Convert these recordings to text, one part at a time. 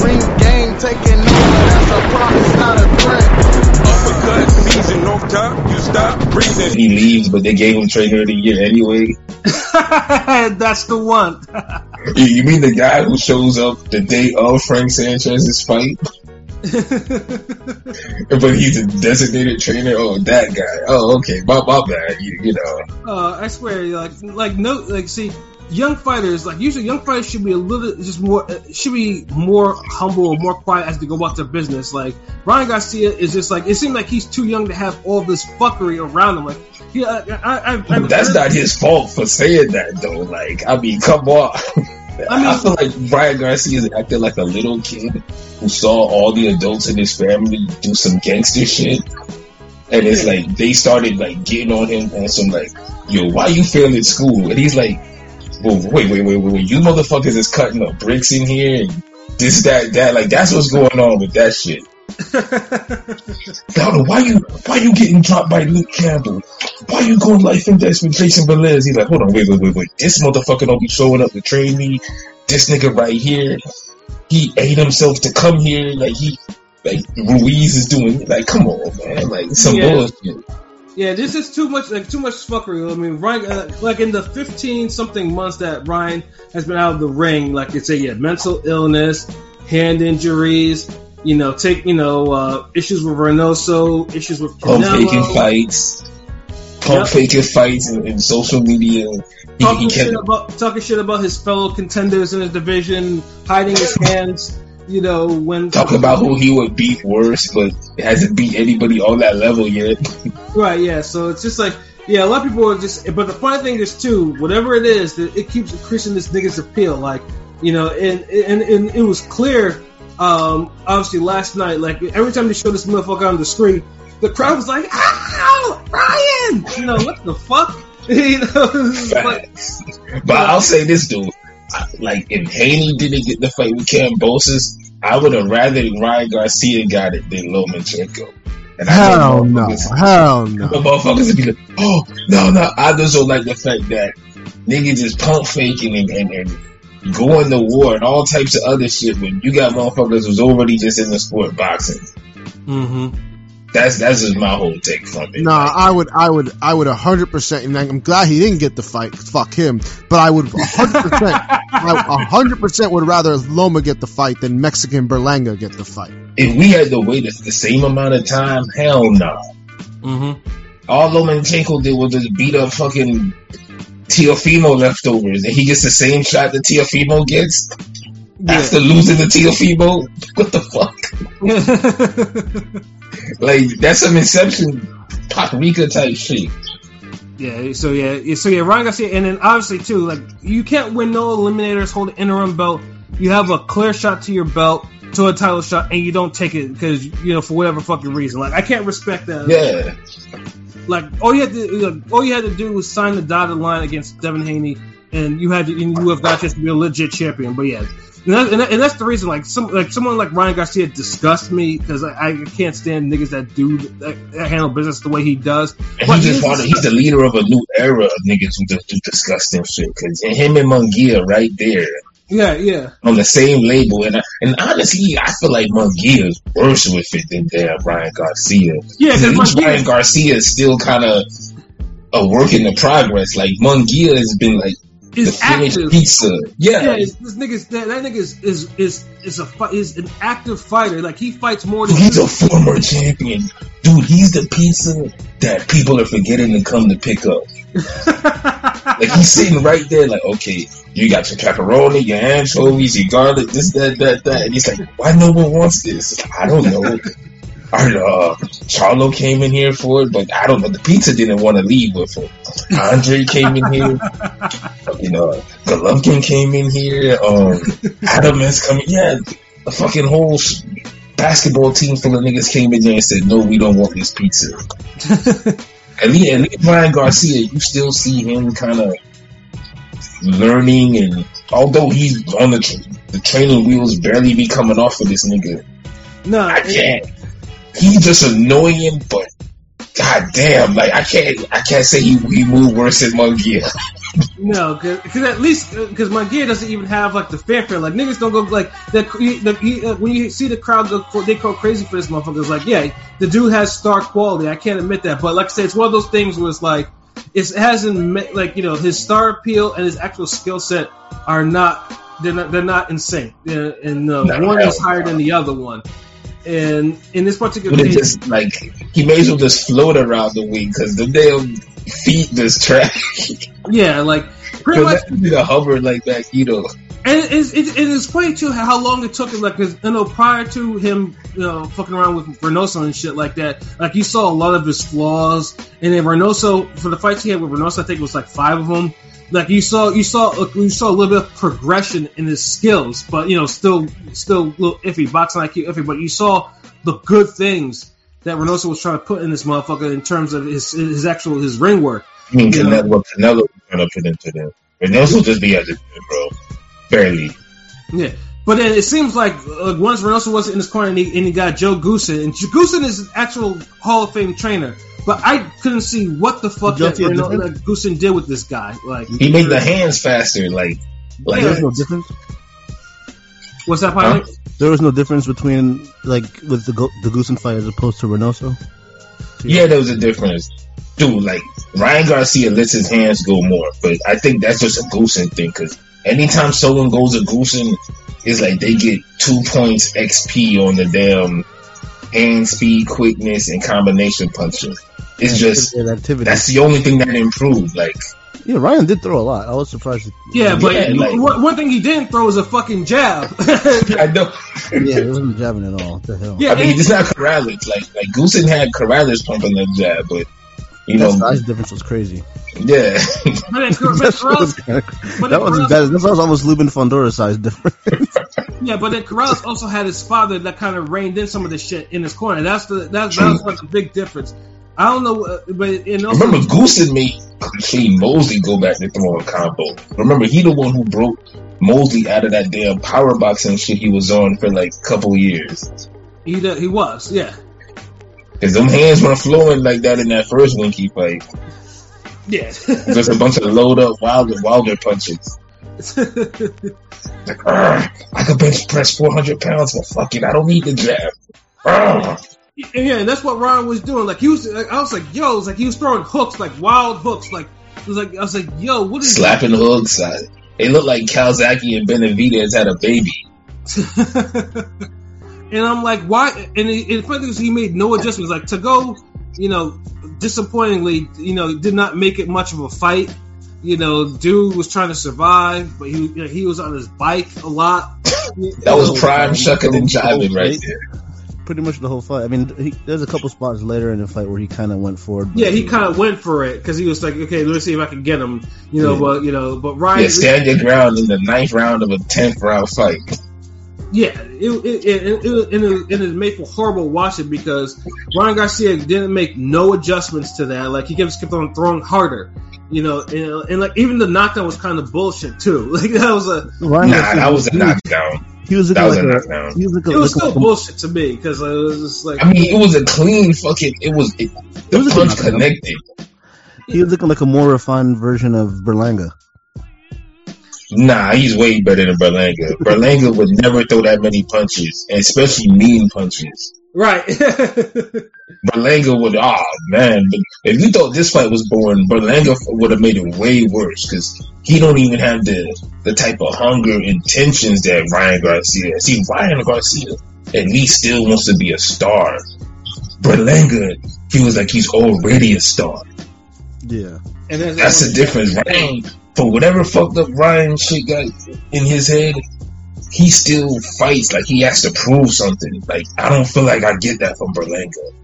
Green gang taking over, that's a promise, not a threat. Uppercut season, no time, you stop breathing. He leaves, but they gave him trainer of the year anyway. That's the one. You, you mean the guy who shows up the day of Frank Sanchez's fight? but he's a designated trainer. Oh, that guy. Oh, okay. My, my bad. You, you know. Uh, I swear, like, like no, like, see, young fighters, like usually, young fighters should be a little, just more, uh, should be more humble, or more quiet as they go about their business. Like Ryan Garcia is just like, it seems like he's too young to have all this fuckery around him. Like, yeah, I, I, I, That's not his fault for saying that, though. Like, I mean, come on. I, mean- I feel like Ryan Garcia is acting like a little kid who saw all the adults in his family do some gangster shit. And it's like they started like getting on him on some like, yo, why you failing school? And he's like, well, wait, wait, wait, wait, wait, you motherfuckers is cutting up bricks in here and this, that, that. Like that's what's going on with that shit. Donald, why you why you getting dropped by Luke Campbell? Why you going life and death with Jayson Velez? He's like, hold on, wait, wait, wait, wait. This motherfucker don't be showing up to train me. This nigga right here, he ate himself to come here. Like he, like Ruiz is doing. Like, come on, man. Like some Yeah. bullshit. Yeah, this is too much, like too much fuckery. I mean, Ryan, uh, like in the fifteen something months that Ryan has been out of the ring, like it's a yeah, mental illness, hand injuries, you know, take you know uh, issues with Reynoso, issues with Pump faking Canelo, fights. Pump Yep. faking fights in, in social media. He, talking he kept shit about talking shit about his fellow contenders in his division, hiding his hands. You know, when talking about who he would beat worse, but hasn't beat anybody on that level yet. Right, yeah. So it's just like, yeah, a lot of people are just. But the funny thing is too, whatever it is, that it keeps increasing this nigga's appeal. Like, you know, and and, and it was clear, um, obviously last night. Like every time they show this motherfucker on the screen, the crowd was like, "Ow, Ryan!" You know what the fuck? you know, it's like, Facts. But I'll say this, dude. I- Like, if Haney didn't get the fight with Kambosos, I would have rather Ryan Garcia got it than Lomachenko. And I Hell know no. motherfuckers- Hell no. The motherfuckers would be like, oh, no, no. I just don't like the fact that niggas just pump faking and, and, and going to war and all types of other shit when you got motherfuckers who's already just in the sport boxing. mm-hmm. That's that's just my whole take from it. No, I would, I would, I would hundred percent, and I'm glad he didn't get the fight. Fuck him. But I would hundred percent, I hundred percent would rather Loma get the fight than Mexican Berlanga get the fight. If we had to wait the same amount of time, hell no. Mm-hmm. all Lomachenko did was just beat up fucking Teofimo leftovers, and he gets the same shot that Teofimo gets after losing to Teofimo. What the fuck? Like that's some Inception paprika type shit. Yeah, so yeah, yeah, so yeah, Ryan Garcia, and then obviously too, like you can't win no eliminators, hold an interim belt. You have a clear shot to your belt, to a title shot, and you don't take it because you know for whatever fucking reason. Like I can't respect that. Yeah, Like all you had to, like, all you had to do was sign the dotted line against Devin Haney, and you had to, and you have got just to be a legit champion. But yeah. And, that, and, that, and that's the reason, like some, like someone like Ryan Garcia disgusts me because I, I can't stand niggas that do that, that handle business the way he does. and But he just wanted, he's the leader of a new era of niggas who just do disgusting shit. Cause him and Munguia right there Yeah, yeah. on the same label, and I, and honestly, I feel like Munguia is worse with it than damn Ryan Garcia. Yeah, because Ryan Garcia is still kind of a work in the progress. Like Munguia has been like is active. pizza. Yeah, Yeah, this nigga's that, that nigga is is is is a is an active fighter. Like he fights more than he's a former champion, dude. He's the pizza that people are forgetting to come to pick up. Like he's sitting right there, like okay, you got your pepperoni, your anchovies, your garlic, this, that, that, that, and he's like, why no one wants this? I don't know. Our, uh, Charlo came in here for it, but I don't know. The pizza didn't want to leave with him. Andre came in here. You know, Golovkin came in here. Um, Adam is coming. Yeah, the fucking whole sh- basketball team full of niggas came in there and said, "No, we don't want this pizza." at least, at least Ryan Garcia, you still see him kind of learning, and although he's on the tra- the training wheels, barely be coming off of this nigga. no. I can't. He's just annoying, but god damn, like I can't, I can't say he he moved worse than Munguia. No, because at least because my gear doesn't even have like the fanfare. Like niggas don't go like the, uh, when you see the crowd go they go crazy for this motherfucker. It's like yeah, the dude has star quality. I can't admit that, but like I said, it's one of those things where it's like it hasn't met, like you know his star appeal and his actual skill set are not they're not they're not in sync. They're, and uh, No, one is higher than the other one. And in this particular case, just like he may as well just float around the wing because the damn feet just track. yeah, like pretty much the hover like that, you know. And it's, it's, it is funny too how long it took him. Like, 'cause, you know, prior to him, you know, fucking around with Reynoso and shit like that, like you saw a lot of his flaws. And then Reynoso, for the fights he had with Reynoso, I think it was like five of them. Like you saw, you saw, uh, you saw a little bit of progression in his skills, but you know, still, still a little iffy, boxing IQ iffy. But you saw the good things that Reynoso was trying to put in this motherfucker in terms of his his actual his ring work. I mean. Canelo, Canelo was trying to put into them. Will just be at the gym, bro. Barely. Yeah. But then it seems like uh, once Reynoso was in his corner and he, and he got Joe Goossen, and Joe Goossen is an actual Hall of Fame trainer, but I couldn't see what the fuck that, see a Reyno- Goossen did with this guy. Like, He made the hands faster, like, like There was no difference. what's that pilot? There was no difference between like with the Go- the Goossen fight as opposed to Reynoso. yeah, there was a difference. Dude, like Ryan Garcia lets his hands go more, but I think that's just a Goossen thing because anytime someone goes a Goossen, it's like they get two points XP on the damn hand speed, quickness, and combination punching. It's just Activity activity. that's the only thing that improved. Like yeah, Ryan did throw a lot. I was surprised. Yeah, but Yeah, like- one, one thing he didn't throw was a fucking jab. I know. yeah, it wasn't jabbing at all. What the hell? yeah, I mean, and- it's not Corrales. Like like Goossen had Corrales pumping that jab, but you That know, size difference was crazy. yeah. but then, but That was but that wasn't Corrales- That was almost Lubin Fundora size difference. Yeah, but then Corrales also had his father that kind of reined in some of the shit in his corner. That's the that's that was like a big difference. I don't know, uh, but and also, Remember, Goossen made Shane Mosley go back to throwing combo. Remember, he the one who broke Mosley out of that damn power boxing shit he was on for like a couple years. he he was, yeah, Cause them hands weren't flowing like that in that first Winky fight. yeah. Just a bunch of load up Wilder Wilder punches. Like, "Argh, I could bench press 400 pounds, but fuck it, I don't need the jab. Argh." And yeah, and that's what Ron was doing. Like he was, like, I was like, yo, it's like he was throwing hooks, like wild hooks. Like it was like I was like, yo, what is Slapping hooks. I, it looked like Calzaghe and Benavidez had a baby. and I'm like, why? And it, and the funny thing is, he made no adjustments. Like to go, you know, disappointingly, you know, did not make it much of a fight. You know, dude was trying to survive, but he you know, he was on his bike a lot. That was prime shucking and jiving right there. Pretty much the whole fight. I mean, he, there's a couple spots later in the fight where he kind of went forward. but- Yeah, he kind of went for it because he was like, okay, let's see if I can get him. You know, Yeah. but you know, but Ryan, Yeah, stand your ground in the ninth round of a tenth round fight. Yeah, it it, it, it, it, it, it made for horrible watching because Ryan Garcia didn't make no adjustments to that. Like he kept kept on throwing harder, you know, and, and like even the knockdown was kind of bullshit too. Like that was a Ryan Nah, Garcia- that was a knockdown. He was That was like a a. knockdown. He was looking, it was looking still like a- bullshit to me because it was just like I mean, it was a clean fucking. It was it, the was a punch knockdown. connected. He was looking like a more refined version of Berlanga. Nah, he's way better than Berlanga. Berlanga would never throw that many punches, especially mean punches. right. Berlanga would, ah man, but if you thought this fight was boring, Berlanga would have made it way worse because he don't even have the the type of hunger and tensions that Ryan Garcia. has. See, Ryan Garcia at least still wants to be a star. Berlanga feels like he's already a star. Yeah. and then- That's the difference. Ryan, for whatever fucked up Ryan shit got in his head, he still fights like he has to prove something. Like I don't feel like I get that from Berlanga.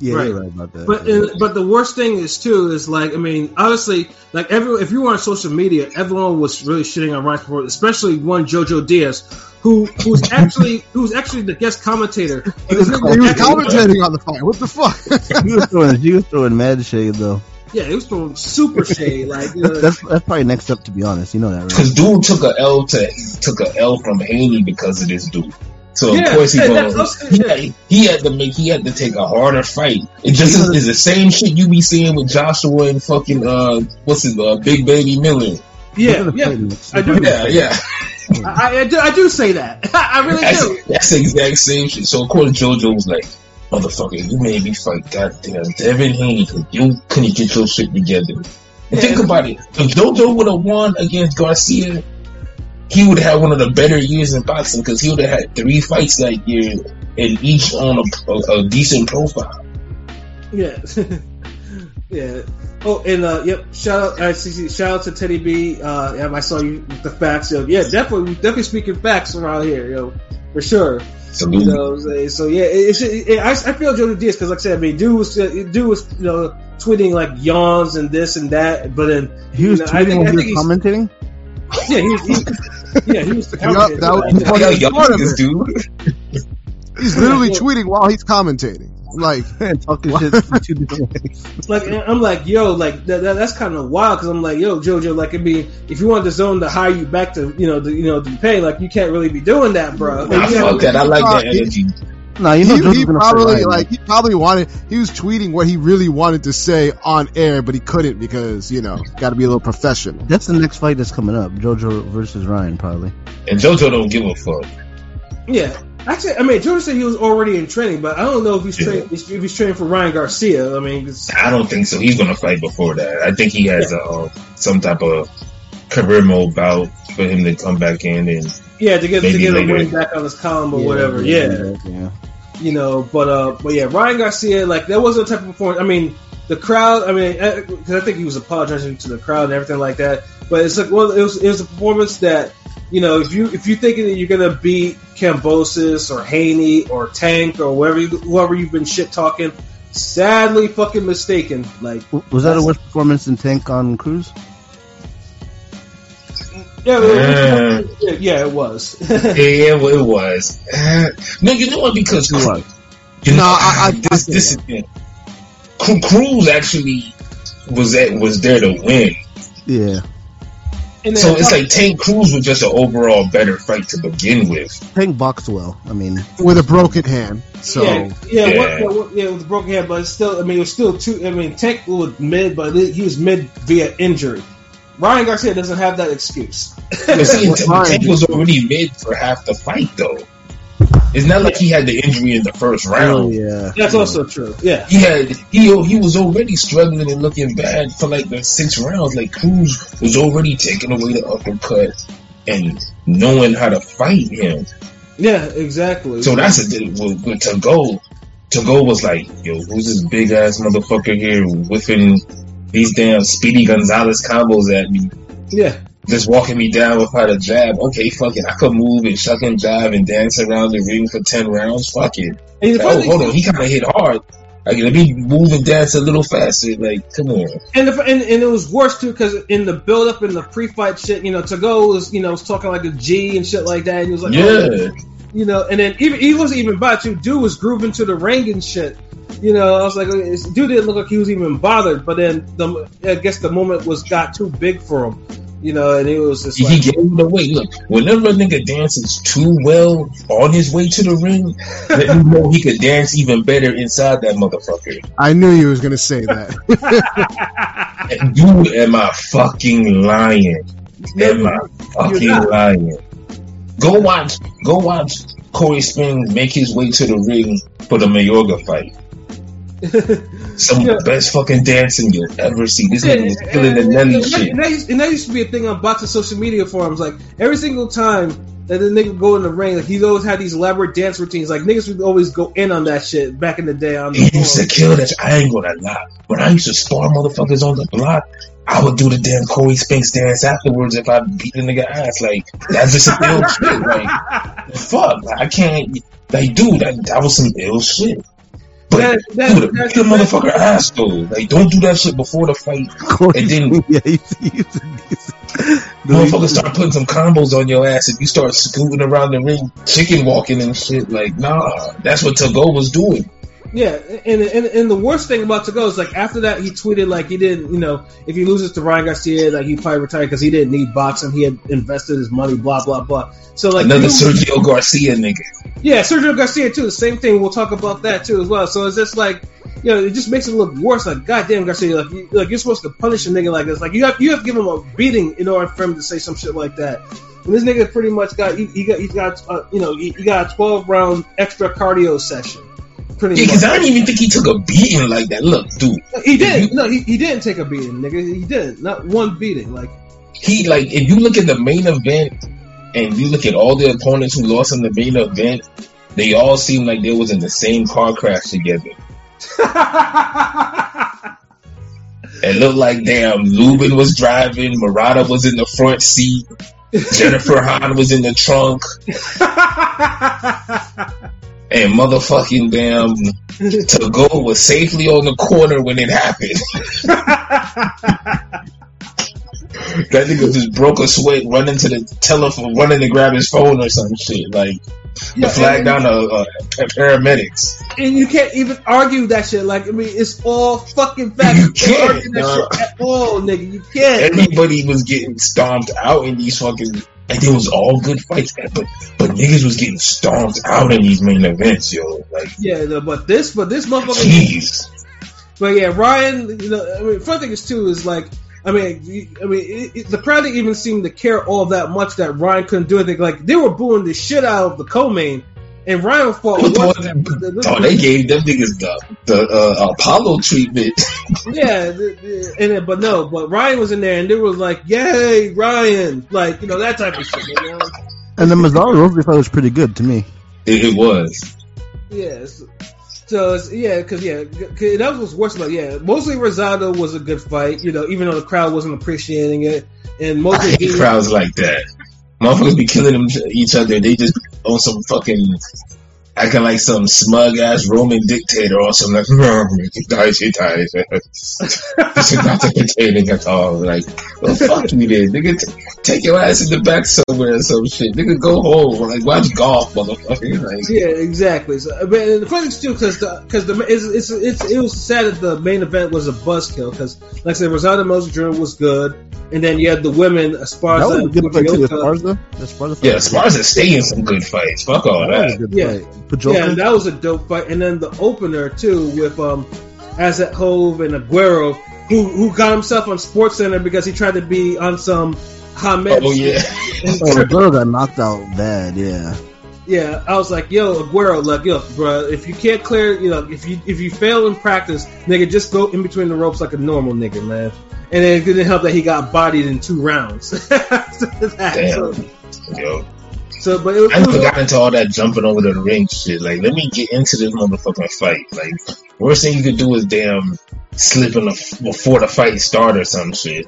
Yeah, Right. you're right about that. But and, but the worst thing is too is like I mean obviously like every if you were on social media everyone was really shitting on Ryan Sport especially one JoJo Diaz who who's actually who's actually the guest commentator. He was, he was commentating on the fight. What the fuck? he was throwing, he was throwing mad shade though. Yeah, he was throwing super shade like you know, That's that's probably next up to be honest. You know that, right? Because dude took a L to took a L from Haney because of this dude. So Yeah, of course he yeah, going that's- he, had, he had to make he had to take a harder fight. It just is, is the same shit you be seeing with Joshua and fucking uh what's his uh Big Baby Miller. Yeah, yeah. I do. Yeah, yeah. I, I, do, I do say that. I really That's, do. that's the exact same shit. So of course JoJo was like, Motherfucker, you made me fight goddamn Devin Haney because you couldn't get your shit together. And think about it. If JoJo would have won against Garcia, he would have had one of the better years in boxing because he would have had three fights that year and each on a, a, a decent profile. Yeah. yeah. Oh, and uh, yep. Shout out, uh, shout out to Teddy B. Uh, yeah, I saw you with the facts. Yo, yeah, definitely, definitely speaking facts around here, yo, for sure. Salute. You know what I'm saying? So yeah, it, it's it, I, I feel Joe Diaz because, like I said, I mean, dude was uh, dude was you know tweeting like yawns and this and that, but then He was you know, I tweeting think, I when think he was commentating. yeah, he was, he, yeah, he was. Yup, that was- How Fucking young part of it. this dude? He's literally tweeting while he's commentating. Like, talking shit in two different ways. like I'm like yo like that, that that's kind of wild because I'm like yo JoJo like I mean if you want the zone to hire you back to you know the you know to pay like you can't really be doing that bro. Nah, Like, you know, fuck that. I like that energy. Nah, you know he, he probably Ryan. like he probably wanted he was tweeting what he really wanted to say on air, but he couldn't because you know got to be a little professional. That's the next fight that's coming up. JoJo versus Ryan, probably. And JoJo don't give a fuck. yeah. Actually, I mean, JoJo said he was already in training, but I don't know if he's training if he's training for Ryan Garcia. I mean, I don't think so. He's gonna fight before that. I think he has a, uh, some type of career mode bout for him to come back in and yeah, to get to get him later. winning back on his column or whatever. Yeah. yeah. you know. But uh, but yeah, Ryan Garcia, like that wasn't the type of performance. I mean, the crowd. I mean, because I think he was apologizing to the crowd and everything like that. But it's like, well, it was it was a performance that you know, if you if you thinking that you're gonna beat Kambosos or Haney or Tank or whoever you, whoever you've been shit talking, sadly fucking mistaken. Like, Was that a That's- worse performance than Tank on Cruise? yeah, it was- yeah, yeah, it was. yeah, well, it was. Uh, no, you know what? Because It was. you know, No, I- I- this I this is it. Cruz actually was at was there to win. Yeah. And then, So it's like Tank Cruz was just an overall better fight to begin with. Tank boxed well. I mean, with a broken hand. So yeah, yeah, Yeah. What, yeah, what, yeah, with the broken hand, but still, I mean, it was still two. I mean, Tank was mid, but he was mid via injury. Ryan Garcia doesn't have that excuse. See, Tank was already mid for half the fight, though. It's not like he had the injury in the first round. oh round. yeah. That's also true. Yeah, He had he he was already struggling and looking bad for like the six rounds. Like Cruz was already taking away the uppercut and knowing how to fight him. yeah, exactly. So that's a with, with Tagoe. To go was like, yo, who's this big ass motherfucker here whiffing these damn Speedy Gonzalez combos at me? yeah, just walking me down with how to jab. Okay, fuck it. I could move and shuck and jive and dance around the ring for 10 rounds. Fuck it. and the Oh, hold on. He kind of hit hard. Like, let me move and dance a little faster. Like, come on. And, the, and and it was worse too because in the build up in the pre fight shit, you know, Tagoe was you know was talking like a G and shit like that, and he was like, oh, Yeah. you know, and then even he wasn't even about to. Dude was grooving to the ring and shit. You know, I was like, oh, dude didn't look like he was even bothered. But then the I guess the moment was got too big for him. You know, and it was just He like, gave it away. Look, whenever a nigga dances too well on his way to the ring, let me know he could dance even better inside that motherfucker. I knew you was gonna say that. And Dude, am I fucking lying? Am I fucking lying? Go watch, go watch Cory Spinks make his way to the ring for the Mayorga fight. Some Yeah. of the best fucking dancing you'll ever see. This Yeah, nigga was killing the and- shit. And that, used, and that used to be a thing on boxing social media forums. Like every single time that the nigga go in the ring, like he always had these elaborate dance routines. Like niggas would always go in on that shit back in the day. On the He used to kill that. I ain't gonna lie. When I used to spar motherfuckers on the block, I would do the damn Cory Spinks dance afterwards if I beat the nigga ass. Like that's just some ill shit. Like fuck, I can't. Like dude, that, that was some ill shit. But That- that- dude, that's- beat the motherfucker ass though. Like don't do that shit before the fight. And then- yeah, he's, he's, he's, Motherfuckers start putting some combos on your ass and you start scooting around the ring, chicken walking and shit. Like nah, that's what Tagoe was doing. Yeah, and, and and the worst thing about Tagoe is like after that he tweeted like he didn't you know if he loses to Ryan Garcia like he probably retired because he didn't need boxing. He had invested his money blah blah blah. So like Another Sergio Garcia nigga. yeah Sergio Garcia too. The same thing. We'll talk about that too as well. So it's just like you know it just makes it look worse. Like goddamn Garcia like you, like you're supposed to punish a nigga like this. Like you have you have to give him a beating in order for him to say some shit like that. And this nigga pretty much got he, he got he's got uh, you know he, he got a 12 round extra cardio session pretty Yeah, because I don't even think he took a beating like that. Look, dude, he didn't. No, he, he didn't take a beating, nigga. He didn't. Not one beating. Like, he like if you look at the main event and you look at all the opponents who lost in the main event, they all seem like they was in the same car crash together. It looked like damn Lubin was driving, Murata was in the front seat, Jennifer Han was in the trunk, and motherfucking damn Tagoe was safely on the corner when it happened. that nigga just broke a sweat running to the telephone, running to grab his phone or some shit. Like Yeah, the flag down a, a, a paramedics. and you can't even argue that shit. Like, I mean, it's all fucking facts. You can't, dog. shit at all, nigga. You can't. Everybody was getting stomped out in these fucking. Like it was all good fights, but but niggas was getting stomped out in these main events, yo. Like, Yeah, no, but this, but this motherfucker. jeez. But yeah, Ryan. You know, I mean, fun thing is too is like, I mean, I mean, it, it, the crowd didn't even seem to care all that much that Ryan couldn't do anything. Like, they were booing the shit out of the co-main, and Ryan fought. Oh, they gave them niggas the the uh, Apollo treatment. Yeah, the, the, and then, but no, but Ryan was in there, and they was like, "Yay, Ryan!" Like you know that type of shit. You know? And the Mazzara Rosalie fight was pretty good to me. It, it was. Yes. So it's, yeah, because yeah, 'cause that was worse about yeah. Mosley Rosado was a good fight, you know, even though the crowd wasn't appreciating it, and I mostly hate crowds like that. Motherfuckers be killing them, each other. They just on some fucking acting like some smug ass Roman dictator or something. Like, he dies. This is not entertaining at all. Like, well, fuck you, then, nigga. T- take your ass in the back somewhere or some shit. Nigga, go home. Like, watch golf, motherfucker. Like, Yeah, exactly. So, but the funny thing too, because the because the it's, it's it's it was sad that the main event was a buzzkill because like I said, Rosado Mosley was good, and then you had the women Esparza That was a good fight too. Esparza, Esparza fight. yeah, Sparza stay in some good fights. Fuck all That was a that. good Yeah. fight. Pajoka, Yeah, and that was a dope fight. And then the opener too with um Azat Hove and Aguero, who who got himself on Sports Center because he tried to be on some Hamed. Oh, yeah. And- Oh, the girl got knocked out bad. Yeah. Yeah. I was like, yo, Aguero, look, yo, bro, if you can't clear, you know, if you if you fail in practice, nigga, just go in between the ropes like a normal nigga, man. And it didn't help that he got bodied in two rounds. Damn. so, Yo. so, but it, was- I never got into all that jumping over the ring shit. Like, let me get into this motherfucking fight. Like, worst thing you could do is damn slip in the, before the fight start or some shit.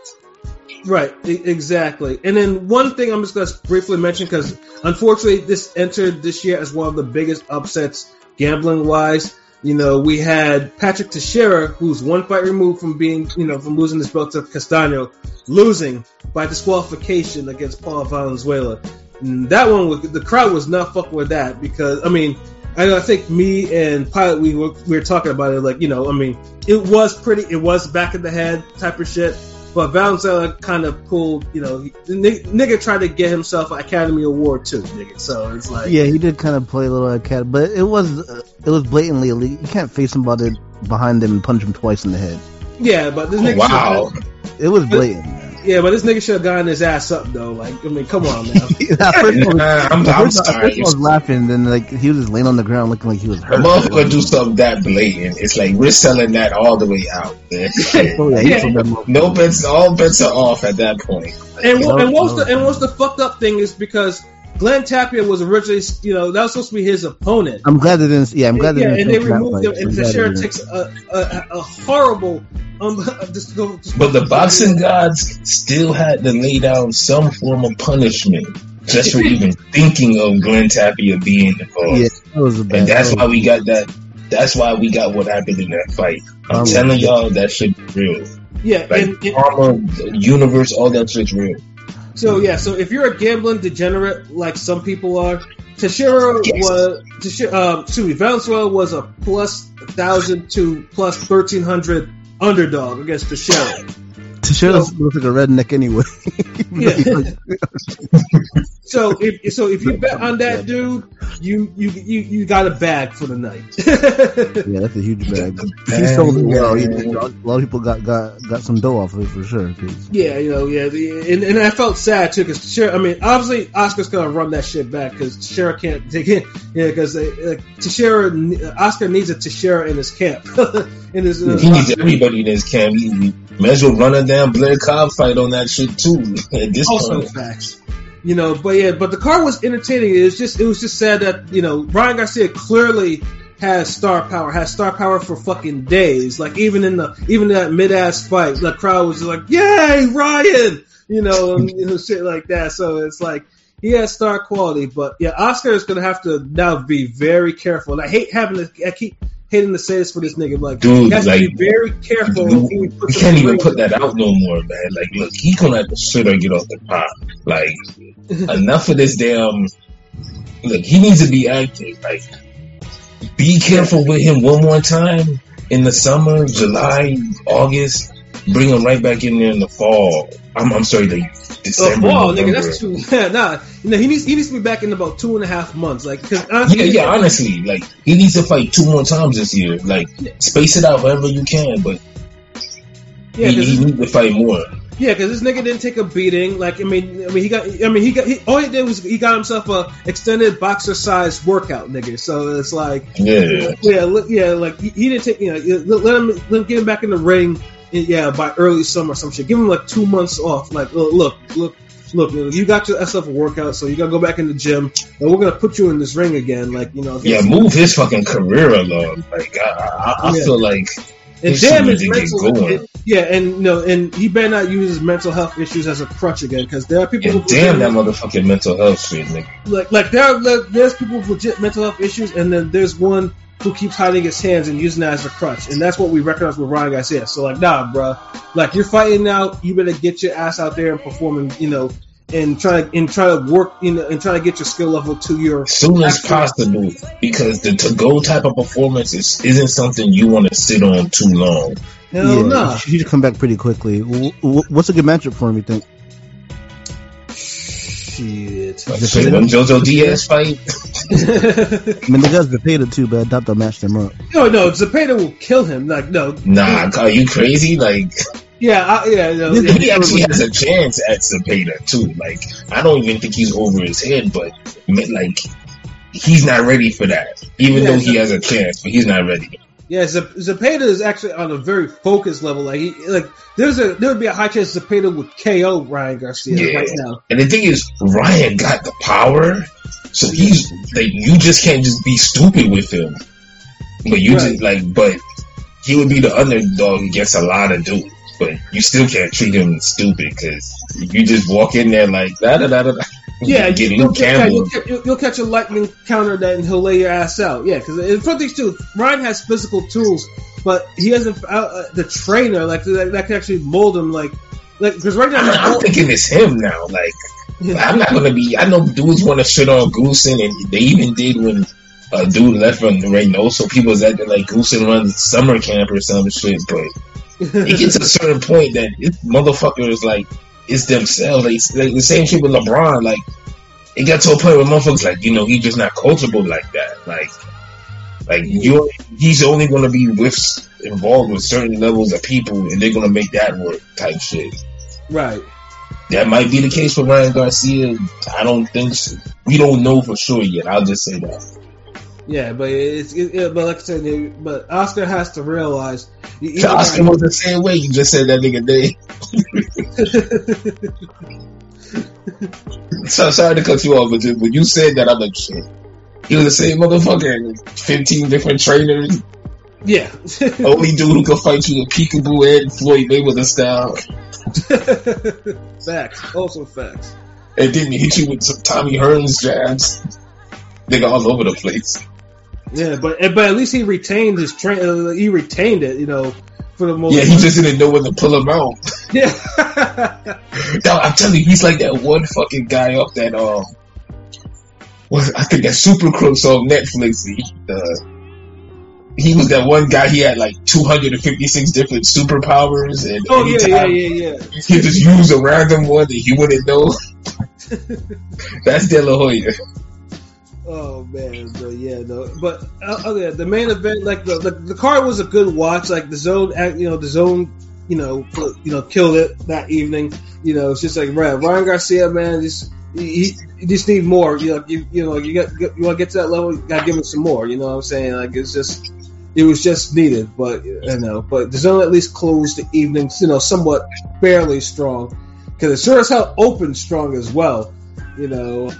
Right, exactly. And then one thing I'm just going to briefly mention because unfortunately this entered this year as one of the biggest upsets gambling wise. You know, we had Patrick Teixeira, who's one fight removed from being, you know, from losing his belt to Castano, losing by disqualification against Paul Valenzuela. And that one, was, the crowd was not fucking with that because, I mean, I I think me and Pilot, we were, we were talking about it, like, you know, I mean, it was pretty, it was back in the head type of shit. But Valenzuela kind of pulled, you know, he, the nigga tried to get himself an Academy Award too, nigga. So it's like, Yeah, he did kind of play a little academy, but it was uh, it was blatantly illegal. You can't face somebody behind them and punch him twice in the head. yeah, but this Oh, nigga, wow. It was blatant. Man. yeah, but this nigga should have gotten his ass up though. Like, I mean, come on, man. At first I was- Nah, I'm, at I'm sorry. first I was laughing, then like he was just laying on the ground looking like he was A hurt. motherfucker do something that blatant. It's like we're selling that all the way out. Man. Oh, yeah, Yeah. told that motherfucker. no bets, all bets are off at that point. And No, and what's no. the and what's the fucked up thing is because Glenn Tapia was originally, you know, that was supposed to be his opponent. I'm glad they didn't. Yeah, I'm glad they yeah, didn't. and they removed him, and I'm glad they Teixeira takes a, a, a horrible. Um, just go, just But the boxing gods still had to lay down some form of punishment just for even thinking of Glenn Tapia being involved. Yeah, that was a bad. And that's why we got that. That's why we got what happened in that fight. I'm Um, telling y'all that shit real. yeah, Like and, and karma, universe, all that shit's real. so yeah, so if you're a gambling degenerate like some people are, Teixeira Yes. was Teixeira, um, excuse me, Valenzuela was a plus thousand to plus thirteen hundred underdog against Teixeira. Teixeira looks like a redneck anyway. Yeah. so if so, if you bet on that dude, you you you, you got a bag for the night. Yeah, that's a huge bag. If he bag, sold it well, he, a lot of people got, got, got some dough off of it for sure. 'cause- yeah, you know, yeah, the, and, and I felt sad too because Teixeira. I mean, obviously Oscar's gonna run that shit back because Teixeira can't take it. Yeah, because uh, Teixeira, Oscar needs a Teixeira in his camp. Uh, He needs everybody in his camp. He, he may as well run a damn Blair Cobb fight on that shit too. At this also point, facts. You know, but yeah, but the card was entertaining. It was just, it was just sad that you know Ryan Garcia clearly has star power, has star power for fucking days. Like even in the even in that mid ass fight, the crowd was like, "Yay, Ryan!" You know, and you know, shit like that. So it's like he has star quality, but yeah, Oscar is gonna have to now be very careful. And I hate having to, I keep hating the say for this nigga, like Dude, he has to like, be very careful. he we can't even put that out no more, man. Like, look, he's gonna have to sit or get off the pot. Like, enough of this damn. Look, he needs to be active. Like, be careful with him one more time in the summer, July, August. Bring him right back in there in the fall. I'm, I'm sorry, the Uh, December. fall, nigga, that's too. nah, you know, he needs he needs to be back in about two and a half months. Like, cause Yeah, honestly, yeah, honestly, like he needs to fight two more times this year. Like space it out however you can, but yeah, he, he needs to fight more. yeah, because this nigga didn't take a beating. Like, I mean, I mean, he got, I mean, he got, he, all he did was he got himself a extended boxer size workout, nigga. So it's like, Yeah, yeah, yeah, like he, he didn't take, you know, let him, let him get him back in the ring. Yeah, by early summer, some shit. Give him like two months off. Like, look, look, look. You got yourself a workout, so you gotta go back in the gym, and we're gonna put you in this ring again. Like, you know, yeah, move his fucking career along. Like I, I, I Yeah. feel like And damn, his need to get mental, going. yeah, and no, and he better not use his mental health issues as a crutch again, because there are people who damn that motherfucking mental health shit, nigga. like like there are, like, there's people with legit mental health issues, and then there's one who keeps hiding his hands and using that as a crutch, and that's what we recognize with Ryan Garcia. So like, nah, bruh, like you're fighting now, you better get your ass out there and performing, you know, and try and try to work, you know, and try to get your skill level to your soon as possible, because the Tagoe type of performance is, isn't something you want to sit on too long. hell yeah, nah. he should come back pretty quickly. W- w- what's a good matchup for him? You think? Shit. Like, shit, when JoJo Diaz fight, I mean, the guys Zepeda too, but I doubt they'll match them up. no, no, Zepeda will kill him. Like, no, nah, are you crazy? Like yeah, I, yeah, no, yeah. he actually has a chance at Zepeda too. Like I don't even think he's over his head, but like he's not ready for that. Even Yeah, though he has a chance, but he's not ready. Yeah, Zepeda is actually on a very focused level. Like, he, like there's a there would be a high chance Zepeda would KO Ryan Garcia Yeah. right now. And the thing is, Ryan got the power, so he's like you just can't just be stupid with him. But you Right. just like, but he would be the underdog against a lot of dudes. But you still can't treat him stupid because you just walk in there like da da da da. Yeah, You you'll, Luke yeah, you'll, you'll, you'll catch a lightning counter that and he'll lay your ass out. Yeah, because in front these two, Ryan has physical tools, but he hasn't uh, uh, the trainer like that, that can actually mold him. Like, like because right now, I'm, I'm thinking it's him now. Like I'm not gonna be. I know dudes want to shit on Goossen, and they even did when a dude left from Reynoso. People was acting like Goossen runs summer camp or some shit, but it gets to a certain point that it, motherfuckers like it's themselves. Like, like the same shit with LeBron. Like it got to a point where motherfuckers like you know he's just not coachable like that. Like like you, he's only going to be with involved with certain levels of people, and they're going to make that work type shit. right. That might be the case for Ryan Garcia. I don't think so. We don't know for sure yet. I'll just say that. Yeah, but it's it, it- but like I said, it- but Oscar has to realize. Oscar was the same way. You just said that nigga name. so sorry to cut you off, but when you said that, I'm like, shit. He was the same motherfucker. Fifteen different trainers. yeah. Only dude who could fight you with peekaboo and Floyd Mayweather style, facts. Also facts. and then he hit you with some Tommy Hearns jabs. Nigga all over the place. Yeah, but but at least he retained his train. Uh, he retained it, you know, for the most. Yeah, he just didn't know when to pull him out. yeah. Dog, I'm telling you, he's like that one fucking guy off that um was I think that Super Crooks on Netflix. He, uh, he was that one guy. He had like 256 different superpowers, and Oh yeah, yeah, yeah, yeah. he could just use a random one that he wouldn't know. That's De La Hoya. Oh man, but yeah, no. But uh, okay, the main event, like the, the the card was a good watch. Like the zone, act- you know, the zone, you know, you know, killed it that evening. You know, it's just like Ryan, Ryan Garcia, man, just he you just need more. You know, you, you know, you got you want to get to that level, you got to give him some more. You know what I'm saying? Like it's just. It was just needed, but you know, but the zone at least closed the evening, you know, somewhat fairly strong because it sure as hell opened strong as well. You know,